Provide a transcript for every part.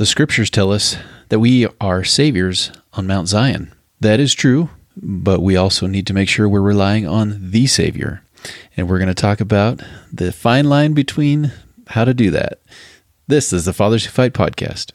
The scriptures tell us that we are saviors on Mount Zion. That is true, but we also need to make sure we're relying on the Savior. And we're going to talk about the fine line between how to do that. This is the Fathers Who Fight podcast.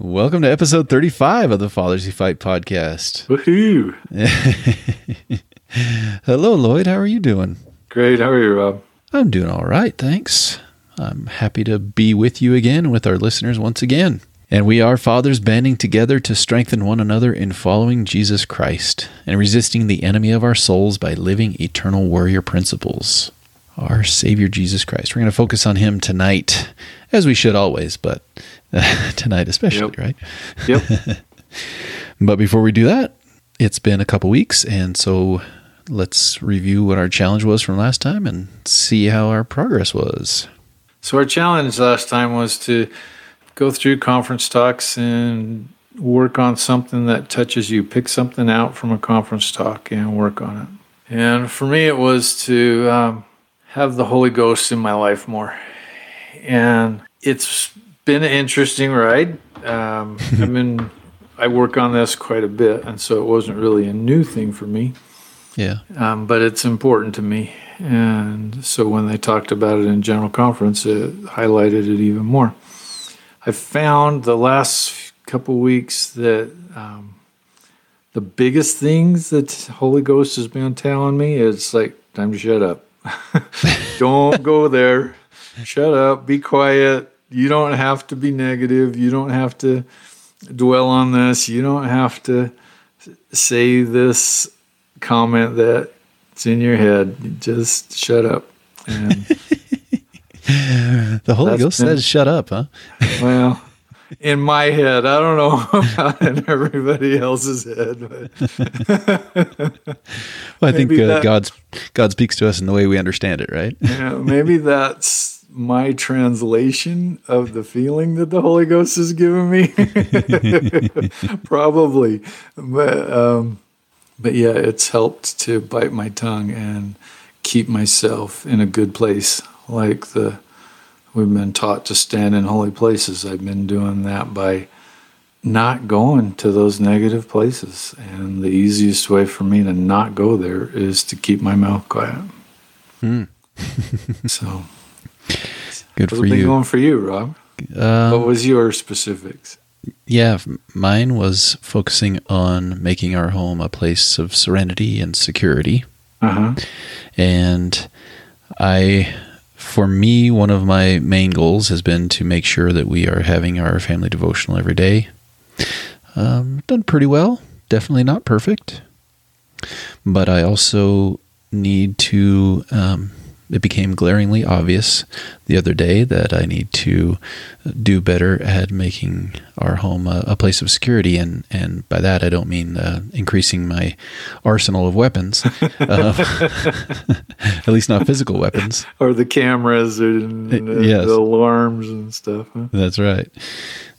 Welcome to episode 35 of the Fathers Who Fight podcast. Woohoo! Hello, Lloyd. How are you doing? Great. How are you, Rob? I'm doing all right, thanks. I'm happy to be with you again, with our listeners once again. And we are fathers banding together to strengthen one another in following Jesus Christ and resisting the enemy of our souls by living eternal warrior principles. Our Savior Jesus Christ. We're going to focus on Him tonight, as we should always, but tonight especially, Yep. right? Yep. But before we do that, it's been a couple weeks, and so let's review what our challenge was from last time and see how our progress was. so our challenge last time was to go through conference talks and work on something that touches you. Pick something out from a conference talk and work on it. And for me, it was to um, have the Holy Ghost in my life more. And it's been an interesting ride. Um, I've been I work on this quite a bit, and so it wasn't really a new thing for me. Yeah. um, but it's important to me. And so when they talked about it in general conference, it highlighted it even more. I found the last couple weeks that um, the biggest things that Holy Ghost has been telling me is like, time to shut up. don't go there. Shut up. Be quiet. You don't have to be negative. You don't have to dwell on this. You don't have to say this comment that's in your head. Just shut up. And The Holy Ghost been- says, shut up, huh? well, in my head, I don't know about in everybody else's head, but Well, I think uh, that- God's, God speaks to us in the way we understand it, right? yeah, maybe that's my translation of the feeling that the Holy Ghost has given me. Probably, but um, but yeah, it's helped to bite my tongue and keep myself in a good place, like the we've been taught to stand in holy places. I've been doing that by not going to those negative places, and the easiest way for me to not go there is to keep my mouth quiet. Hmm. so. Good for been you. going for you, Rob? Um, what was your specifics? Yeah, mine was focusing on making our home a place of serenity and security. Uh huh. And I, for me, one of my main goals has been to make sure that we are having our family devotional every day. Um, done pretty well. Definitely not perfect. But I also need to. Um, it became glaringly obvious the other day that I need to do better at making our home a, a place of security, and and by that I don't mean uh, increasing my arsenal of weapons, uh, at least not physical weapons. Or the cameras and Uh, the, yes. the alarms and stuff. Huh? That's right.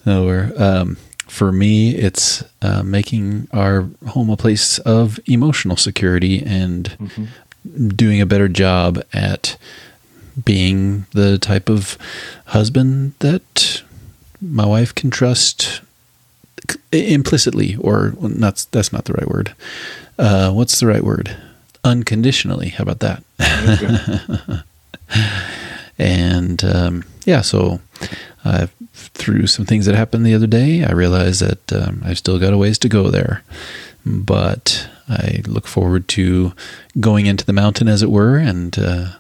No, we're, um, for me, it's uh, making our home a place of emotional security and doing a better job at being the type of husband that my wife can trust implicitly, or not. That's not the right word. Uh, what's the right word? Unconditionally. How about that? and um, yeah, so through some things that happened the other day, I realized that um, I've still got a ways to go there. But I look forward to going into the mountain, as it were, and uh,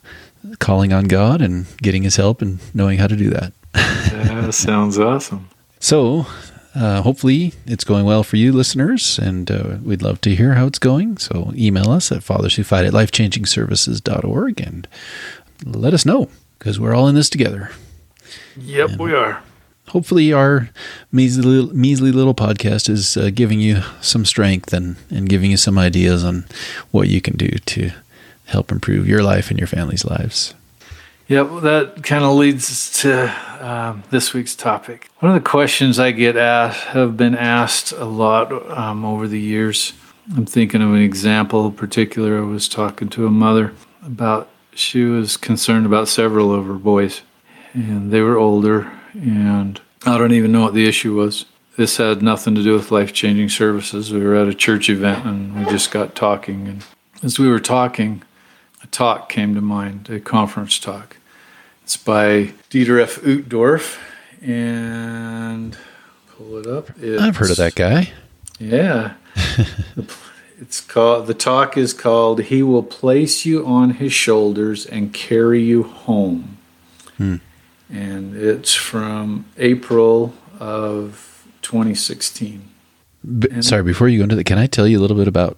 calling on God and getting His help and knowing how to do that. That sounds awesome. So, uh, hopefully, it's going well for you, listeners, and uh, we'd love to hear how it's going. So, email us at fatherswhofight at lifechangingservices.org and let us know because we're all in this together. Yep, we are. Hopefully, our measly little, measly little podcast is uh, giving you some strength and, and giving you some ideas on what you can do to help improve your life and your family's lives. Yep, that kind of leads to um, this week's topic. One of the questions I get asked, have been asked a lot um, over the years. I'm thinking of an example in particular. I was talking to a mother about she was concerned about several of her boys, and they were older, and I don't even know what the issue was. This had nothing to do with life changing services. We were at a church event and we just got talking. And as we were talking, a talk came to mind, a conference talk. It's by Dieter F. Uchtdorf, and pull it up. It's, I've heard of that guy. Yeah. it's called the talk is called He Will Place You on His Shoulders and Carry You Home. Hmm. And it's from April of 2016. B- sorry, before you go into that, can I tell you a little bit about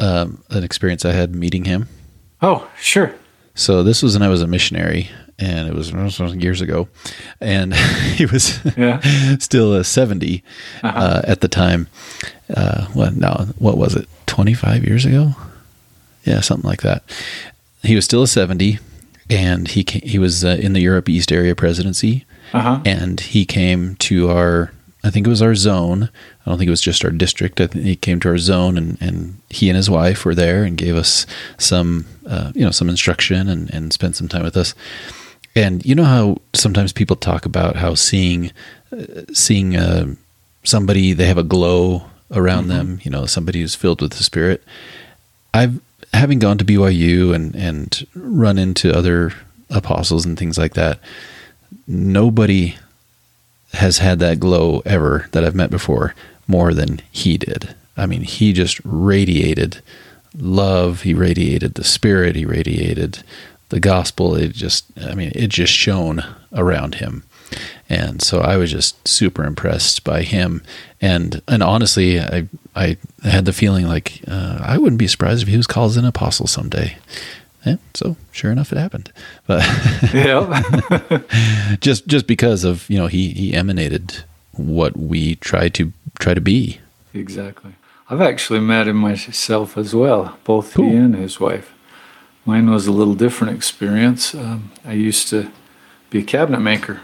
um, an experience I had meeting him? Oh, sure. So this was when I was a missionary, and it was, years ago, and he was Yeah. still a 70 Uh-huh. uh, at the time. Uh, what now? What was it? Twenty five years ago? Yeah, something like that. He was still a seventy, and he ca he was uh, in the Europe East Area Presidency, Uh huh. and he came to our. I think it was our zone. I don't think it was just our district. I think he came to our zone, and, and he and his wife were there and gave us some, uh, you know, some instruction and, and spent some time with us. And you know how sometimes people talk about how seeing, uh, seeing uh, somebody they have a glow around them. You know, somebody who's filled with the Spirit. I've having gone to BYU and and run into other apostles and things like that. Nobody has had that glow ever that I've met before more than he did. I mean, he just radiated love, he radiated the spirit, he radiated the gospel. It just I mean, it just shone around him. And so I was just super impressed by him. And and honestly, I I had the feeling like uh, I wouldn't be surprised if he was called an apostle someday. Yeah, so sure enough, it happened. But Yeah. just just because of you know he he emanated what we try to try to be. exactly. I've actually met him myself as well, both Cool. he and his wife. Mine was a little different experience. Um, I used to be a cabinet maker.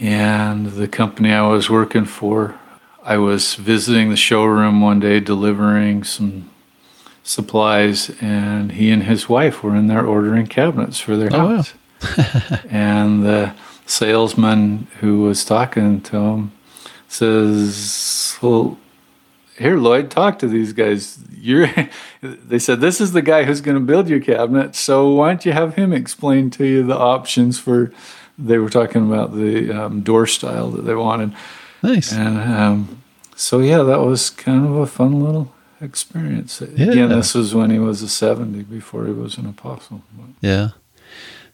And the company I was working for, I was visiting the showroom one day delivering some supplies, and he and his wife were in there ordering cabinets for their Oh, wow. house. and the salesman who was talking to him says, Well, here, Lloyd, talk to these guys. You're, they said, this is the guy who's going to build your cabinet. So why don't you have him explain to you the options for, they were talking about the um, door style that they wanted. Nice. And um, so, yeah, that was kind of a fun little experience. Yeah. Again, this was when he was a 70 before he was an apostle. Yeah.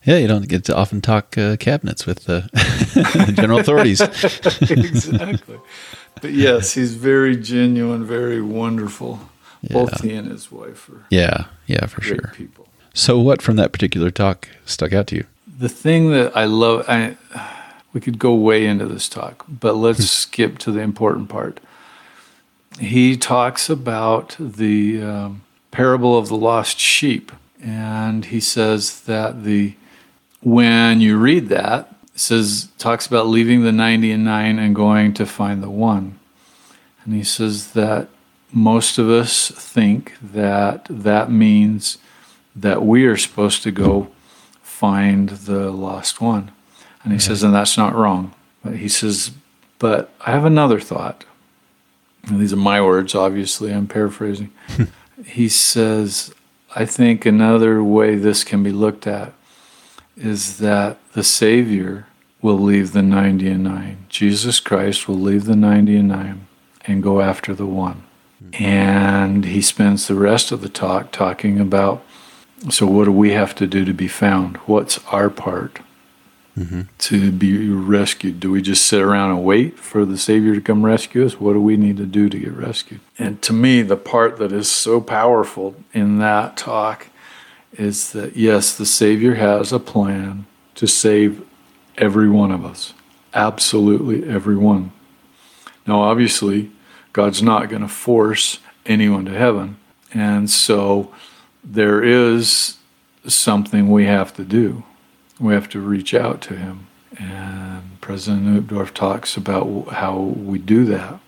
Yeah, you don't get to often talk uh, cabinets with uh, the general authorities. exactly. But yes, he's very genuine, very wonderful. Both he and his wife are Yeah, yeah, for sure. people. So, what from that particular talk stuck out to you? The thing that I love, I, we could go way into this talk, but let's skip to the important part. He talks about the um, parable of the lost sheep, and he says that the when you read that, it says talks about leaving the ninety and nine and going to find the one, and he says that most of us think that that means that we are supposed to go find the lost one. And he says, and that's not wrong. But he says, but I have another thought. And these are my words, obviously, I'm paraphrasing. he says, I think another way this can be looked at is that the Savior will leave the 90 and 9. Jesus Christ will leave the 90 and 9 and go after the one. Hmm. And he spends the rest of the talk talking about so, what do we have to do to be found? What's our part mm-hmm. to be rescued? Do we just sit around and wait for the Savior to come rescue us? What do we need to do to get rescued? And to me, the part that is so powerful in that talk is that yes, the Savior has a plan to save every one of us, absolutely every one. Now, obviously, God's not going to force anyone to heaven. And so there is something we have to do. we have to reach out to him. And President Uchtdorf talks about how we do that.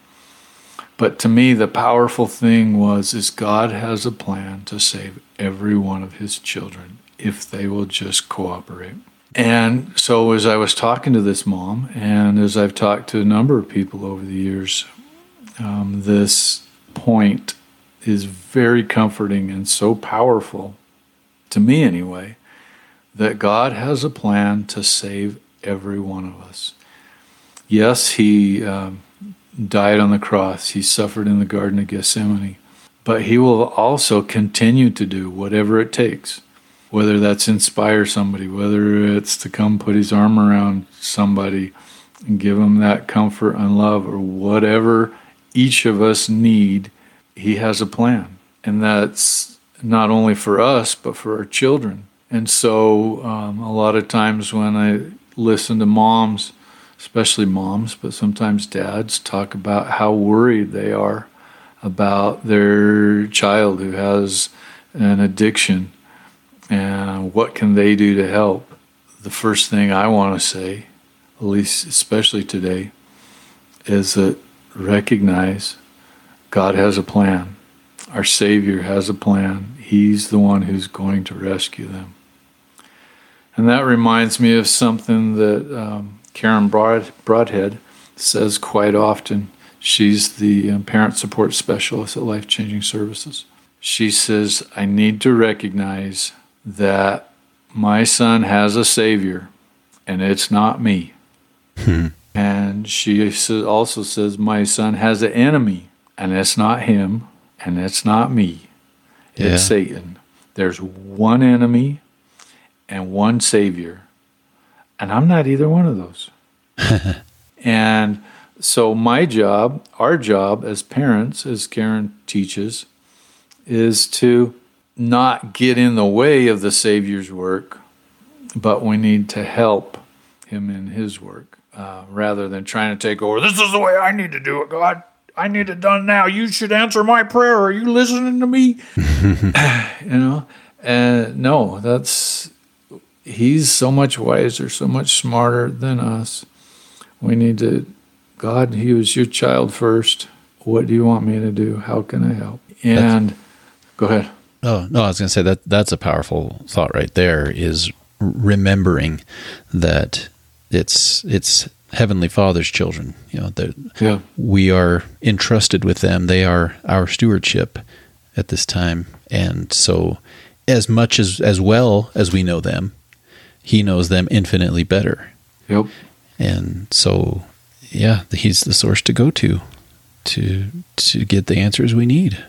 But to me, the powerful thing was is God has a plan to save every one of his children if they will just cooperate. And so as I was talking to this mom, and as I've talked to a number of people over the years, um, this point is very comforting and so powerful, to me anyway, that God has a plan to save every one of us. Yes, He um, died on the cross, He suffered in the Garden of Gethsemane, but He will also continue to do whatever it takes. Whether that's inspire somebody, whether it's to come put his arm around somebody and give them that comfort and love, or whatever each of us need, he has a plan. And that's not only for us, but for our children. And so, um, a lot of times when I listen to moms, especially moms, but sometimes dads, talk about how worried they are about their child who has an addiction and what can they do to help. The first thing I want to say, at least especially today, is that recognize God has a plan. Our Savior has a plan. He's the one who's going to rescue them. And that reminds me of something that um, Karen Broad, Broadhead says quite often. She's the um, parent support specialist at Life Changing Services. She says, I need to recognize that my son has a Savior, and it's not me. Hmm. And she also says, My son has an enemy, and it's not him, and it's not me. It's Yeah. Satan. There's one enemy and one Savior. And I'm not either one of those. and so, my job, our job as parents, as Karen teaches, is to not get in the way of the Savior's work, but we need to help him in his work uh, rather than trying to take over. This is the way I need to do it, God. I need it done now. You should answer my prayer. Are you listening to me? you know, no, that's he's so much wiser, so much smarter than us. We need to, God, he was your child first. What do you want me to do? How can I help? And go ahead. Oh no, I was going to say that that's a powerful thought right there. Is remembering that it's it's Heavenly Father's children. You know that Yeah. we are entrusted with them. They are our stewardship at this time, and so as much as as well as we know them, He knows them infinitely better. Yep. And so, yeah, He's the source to go to to to get the answers we need.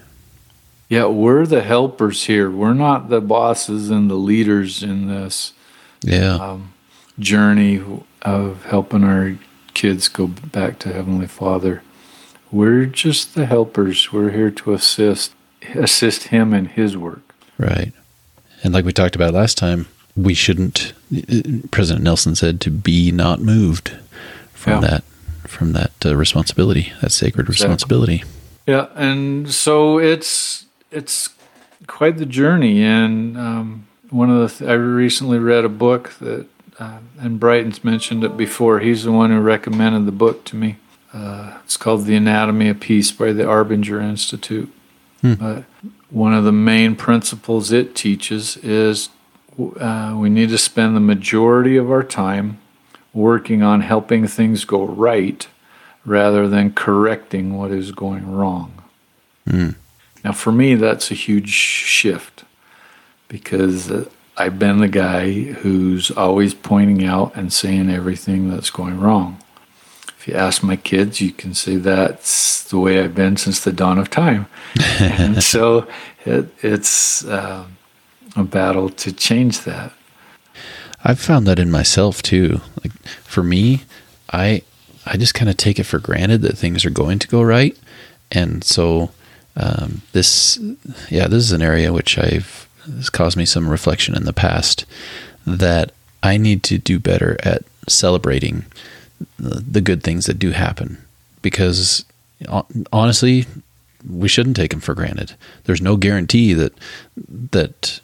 Yeah, we're the helpers here. We're not the bosses and the leaders in this Yeah, um, journey of helping our kids go back to Heavenly Father. We're just the helpers. We're here to assist assist him in his work. Right. And like we talked about last time, we shouldn't President Nelson said to be not moved from Yeah. that from that uh, responsibility, that sacred Exactly. responsibility. Yeah, and so it's it's quite the journey. And um, one of the th- I recently read a book that uh, and Brighton's mentioned it before. He's the one who recommended the book to me. Uh, it's called The Anatomy of Peace by the Arbinger Institute. Hmm. But one of the main principles it teaches is uh, we need to spend the majority of our time working on helping things go right rather than correcting what is going wrong. Hmm. Now, for me, that's a huge shift because uh, I've been the guy who's always pointing out and saying everything that's going wrong. If you ask my kids, you can say that's the way I've been since the dawn of time. and so it, it's uh, a battle to change that. I've found that in myself too. Like for me, I I just kind of take it for granted that things are going to go right, and so um, this yeah this is an area which I've has caused me some reflection in the past that I need to do better at celebrating the, the good things that do happen because honestly we shouldn't take them for granted. There's no guarantee that that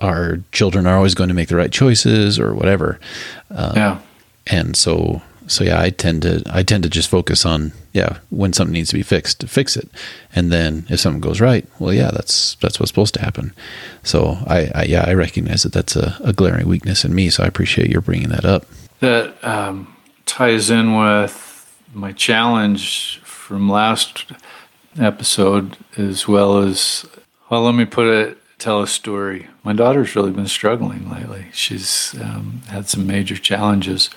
our children are always going to make the right choices or whatever. Um, yeah. And so, so yeah, I tend to, I tend to just focus on, yeah, when something needs to be fixed, to fix it. And then if something goes right, well, yeah, that's, that's what's supposed to happen. So I, I yeah, I recognize that that's a, a glaring weakness in me. So I appreciate your bringing that up. That um, ties in with my challenge from last episode, as well as, well, let me put it, tell a story. My daughter's really been struggling lately. She's um, had some major challenges,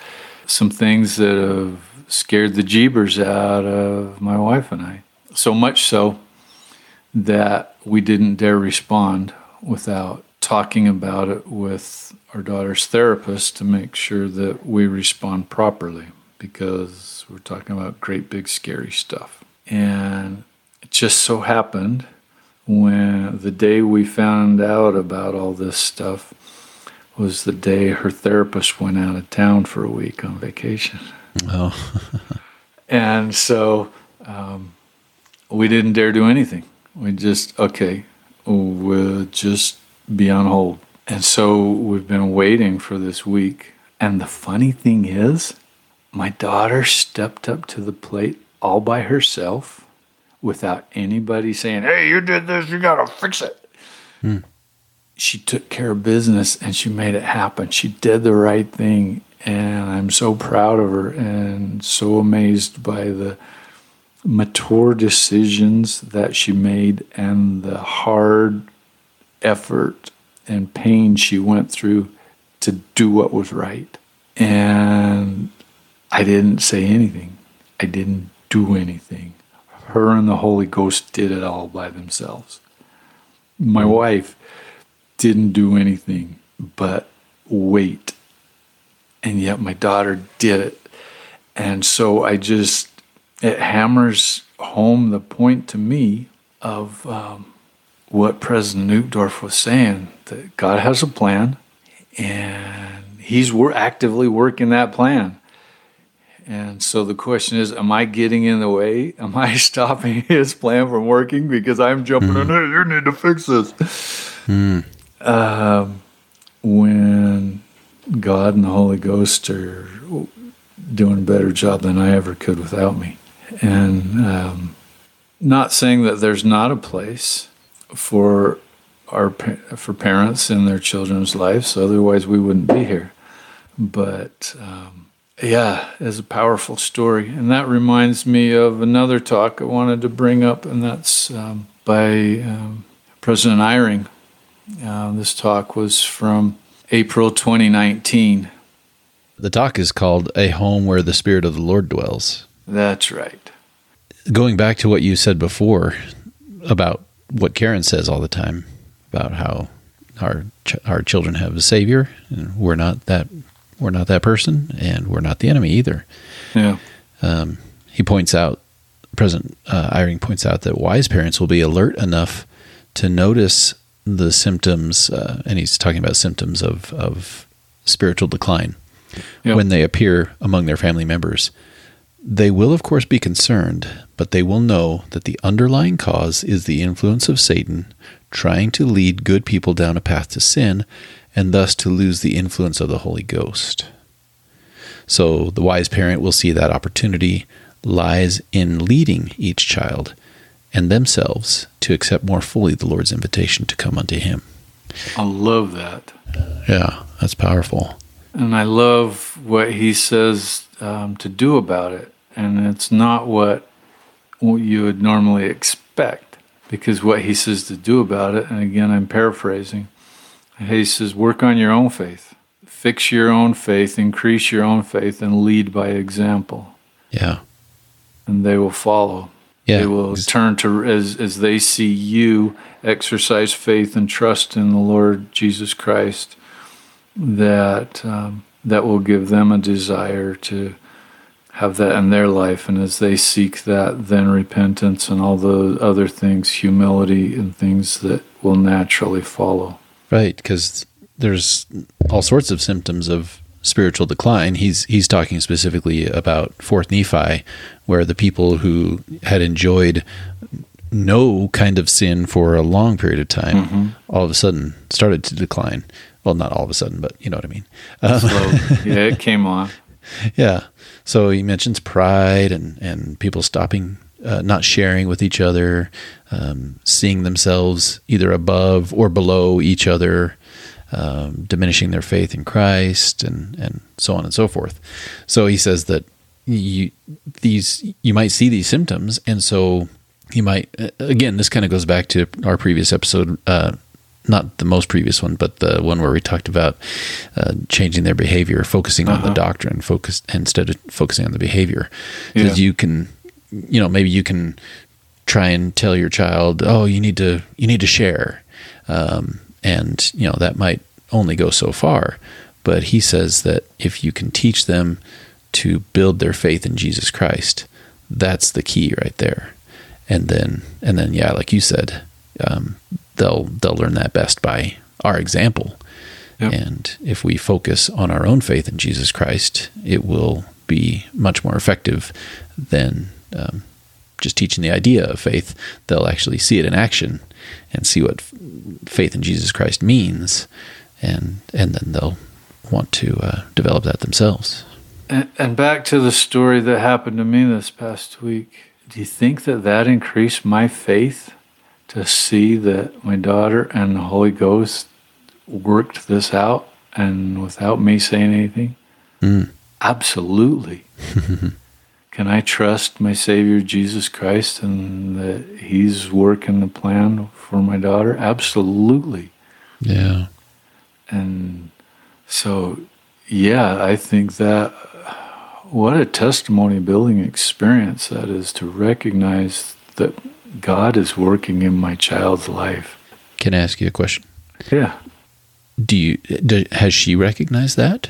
some things that have scared the jeebers out of my wife and I. So much so that we didn't dare respond without talking about it with our daughter's therapist to make sure that we respond properly because we're talking about great big scary stuff. And it just so happened when the day we found out about all this stuff was the day her therapist went out of town for a week on vacation. Oh, And so um, we didn't dare do anything. We just, okay, we'll just be on hold. And so we've been waiting for this week. And the funny thing is, my daughter stepped up to the plate all by herself without anybody saying, hey, you did this, you got to fix it. She took care of business and she made it happen. She did the right thing. And I'm so proud of her and so amazed by the mature decisions that she made and the hard effort and pain she went through to do what was right. And I didn't say anything. I didn't do anything. Her and the Holy Ghost did it all by themselves. My wife didn't do anything but wait. And yet my daughter did it. And so I just, it hammers home the point to me of um, what President Uchtdorf was saying that God has a plan and he's actively working that plan. And so the question is, am I getting in the way? Am I stopping his plan from working because I'm jumping in? Hey, you need to fix this. Um, when God and the Holy Ghost are doing a better job than I ever could without me. And um, not saying that there's not a place for our for parents in their children's lives, otherwise we wouldn't be here. But um, yeah, it's a powerful story, and that reminds me of another talk I wanted to bring up, and that's um, by um, President Eyring. Uh, this talk was from April 2019. the talk is called "A Home Where the Spirit of the Lord Dwells." That's right. Going back to what you said before about what Karen says all the time about how our ch- our children have a savior, and we're not that we're not that person, and we're not the enemy either. Yeah. Um, he points out, President uh, Eyring points out that wise parents will be alert enough to notice the symptoms, uh, and he's talking about symptoms of, of spiritual decline Yep. when they appear among their family members. They will, of course, be concerned, but they will know that the underlying cause is the influence of Satan trying to lead good people down a path to sin and thus to lose the influence of the Holy Ghost. So the wise parent will see that opportunity lies in leading each child and themselves to accept more fully the Lord's invitation to come unto Him. I love that. Yeah, that's powerful. And I love what he says um, to do about it. And it's not what, what you would normally expect. Because what he says to do about it, and again, I'm paraphrasing, he says, work on your own faith, fix your own faith, increase your own faith, and lead by example. Yeah. And they will follow. Yeah. They will turn to as as they see you exercise faith and trust in the Lord Jesus Christ. That um, that will give them a desire to have that in their life, and as they seek that, then repentance and all the other things, humility and things that will naturally follow. Right, because there's all sorts of symptoms of spiritual decline. He's he's talking specifically about Fourth Nephi, where the people who had enjoyed no kind of sin for a long period of time, Mm-hmm. all of a sudden started to decline. Well, not all of a sudden, but you know what I mean. Um, yeah, it came on. yeah. So he mentions pride and, and people stopping, uh, not sharing with each other, um, seeing themselves either above or below each other, um, diminishing their faith in Christ, and, and so on and so forth. So he says that you these you might see these symptoms, and so you might uh, again. This kind of goes back to our previous episode. Uh, not the most previous one, but the one where we talked about uh, changing their behavior, focusing on the Uh-huh. doctrine, focus instead of focusing on the behavior. Because Yeah. you can, you know, maybe you can try and tell your child, "Oh, you need to, you need to share," um, and you know that might only go so far. But he says that if you can teach them to build their faith in Jesus Christ, that's the key right there. And then, and then, yeah, like you said, um, they'll they'll learn that best by our example. Yep. And if we focus on our own faith in Jesus Christ, it will be much more effective than um, just teaching the idea of faith. They'll actually see it in action and see what faith in Jesus Christ means, and and then they'll want to uh, develop that themselves. And, and back to the story that happened to me this past week. Do you think that that increased my faith to see that my daughter and the Holy Ghost worked this out and without me saying anything? Mm. Absolutely. Can I trust my Savior Jesus Christ and that He's working the plan for my daughter? Absolutely. Yeah, And so, yeah, I think that what a testimony building experience that is to recognize that God is working in my child's life. can I ask you a question? Yeah. Do you do, has she recognized that,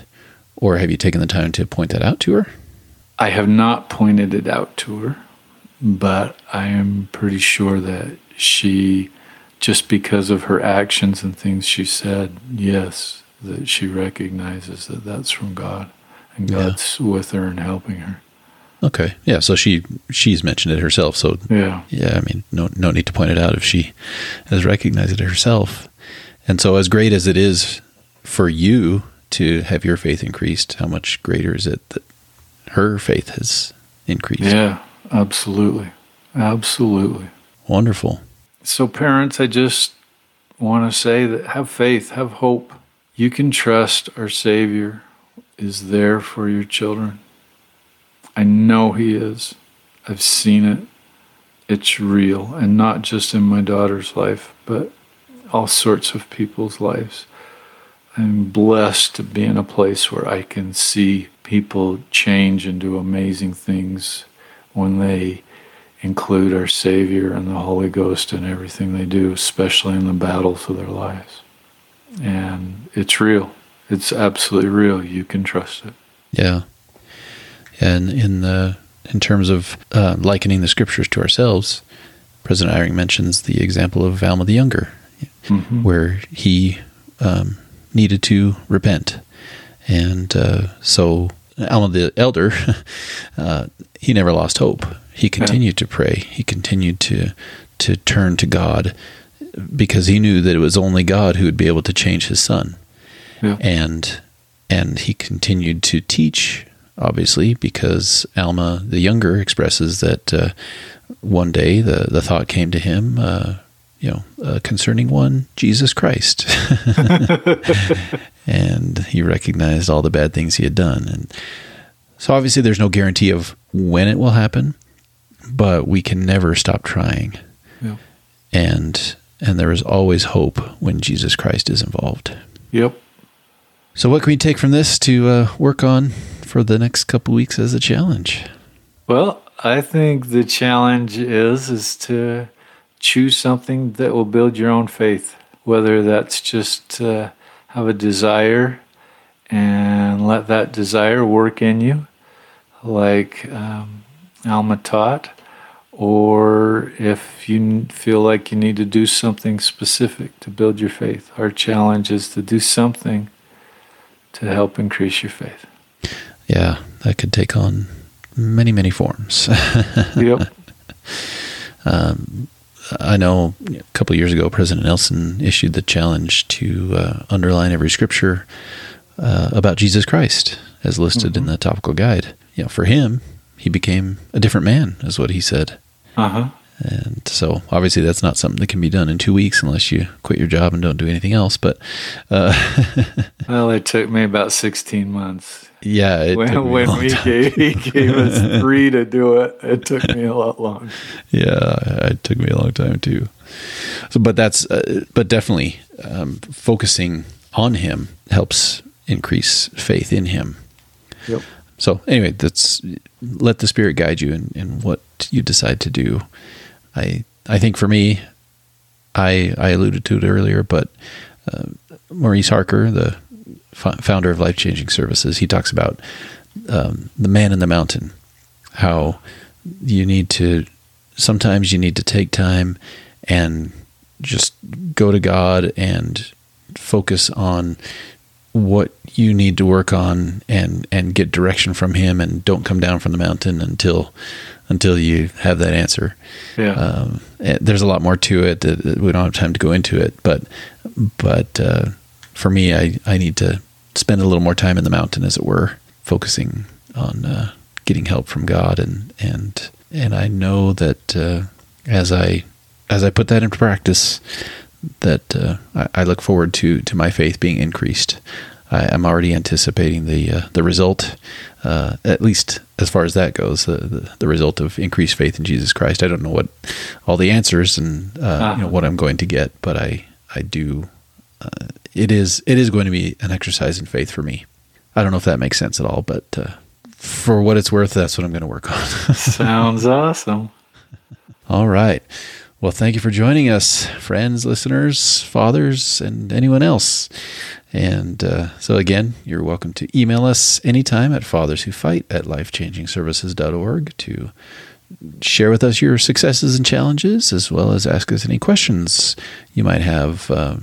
or have you taken the time to point that out to her? I have not pointed it out to her, but I am pretty sure that she, just because of her actions and things she said, yes, that she recognizes that that's from God and Yeah. God's with her and helping her. Okay, yeah. So she she's mentioned it herself. So Yeah. yeah, I mean, no no need to point it out if she has recognized it herself. And so, as great as it is for you to have your faith increased, how much greater is it that her faith has increased? Yeah, absolutely. Absolutely. Wonderful. So, parents, I just want to say that have faith, have hope. You can trust our Savior is there for your children. I know He is. I've seen it. It's real, and not just in my daughter's life, but all sorts of people's lives. I'm blessed to be in a place where I can see people change and do amazing things when they include our Savior and the Holy Ghost in everything they do, especially in the battles of their lives. And it's real. It's absolutely real. You can trust it. Yeah. And in the in terms of uh, likening the scriptures to ourselves, President Eyring mentions the example of Alma the Younger, Mhm. where he um, needed to repent, and uh, so Alma the Elder, uh, he never lost hope. He continued to pray. He continued to to turn to God because he knew that it was only God who would be able to change his son Yeah. and and he continued to teach obviously because alma the younger expresses that uh, one day the, the thought came to him uh, you know uh, concerning one jesus christ and he recognized all the bad things he had done and so obviously there's no guarantee of when it will happen but we can never stop trying Yeah. and and there is always hope when jesus christ is involved Yep. so, what can we take from this to uh, work on for the next couple weeks as a challenge? Well, I think the challenge is is to choose something that will build your own faith, whether that's just uh, have a desire and let that desire work in you, like um, Alma taught, or if you feel like you need to do something specific to build your faith. Our challenge is to do something to help increase your faith. Yeah, that could take on many, many forms. Yep. I know a couple of years ago, President Nelson issued the challenge to uh, underline every scripture uh, about Jesus Christ as listed mm-hmm. in the topical guide. You know, for him, he became a different man, is what he said. Uh huh. And so, obviously, that's not something that can be done in two weeks unless you quit your job and don't do anything else. But, uh, well, it took me about 16 months. Yeah. when when we gave, he gave us three to do it, it took me a lot longer. Yeah, it took me a long time too. So, but that's, uh, but definitely um, focusing on him helps increase faith in him. Yep. So anyway, that's let the spirit guide you in, in what you decide to do. I I think for me, I I alluded to it earlier, but uh, Maurice Harker, the founder of Life Changing Services, he talks about um, the man in the mountain, how you need to sometimes you need to take time and just go to God and focus on what you need to work on and and get direction from him and don't come down from the mountain until until you have that answer. Yeah. Um, there's a lot more to it that we don't have time to go into it, but but uh, for me, I I need to spend a little more time in the mountain, as it were, focusing on uh, getting help from God and and and I know that uh, as I as I put that into practice, that uh, I, I, look forward to to my faith being increased. I, am already anticipating the uh, the result, uh, at least as far as that goes, the, the, the result of increased faith in Jesus Christ. I don't know what all the answers and uh, you know what I'm going to get, but I I do. Uh, it is it is going to be an exercise in faith for me. I don't know if that makes sense at all, but uh, for what it's worth, that's what I'm going to work on. Sounds awesome. All right. Well, thank you for joining us, friends, listeners, fathers, and anyone else. And uh, so, again, you're welcome to email us anytime at fatherswhofight at lifechangingservices.org to share with us your successes and challenges, as well as ask us any questions you might have uh,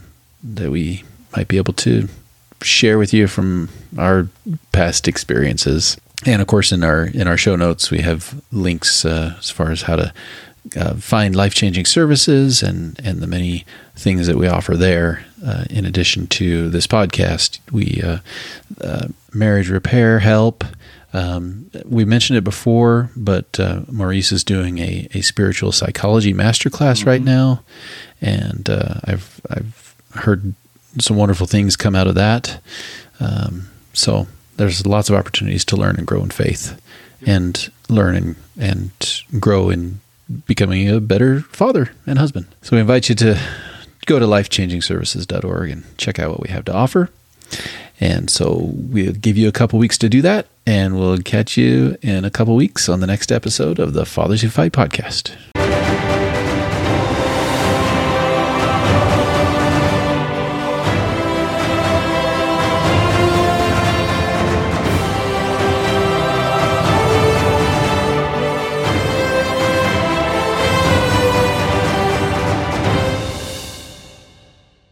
that we might be able to share with you from our past experiences. And of course, in our in our show notes, we have links uh, as far as how to uh, find life changing services and, and the many things that we offer there. Uh, in addition to this podcast, we uh, uh marriage repair help. Um, we mentioned it before, but uh, Maurice is doing a, a spiritual psychology masterclass mm-hmm. right now, and uh, I've I've heard some wonderful things come out of that. Um, so there's lots of opportunities to learn and grow in faith, and learn and, and grow in becoming a better father and husband. So we invite you to go to lifechangingservices.org and check out what we have to offer. And so we'll give you a couple weeks to do that, and we'll catch you in a couple weeks on the next episode of the Fathers Who Fight podcast.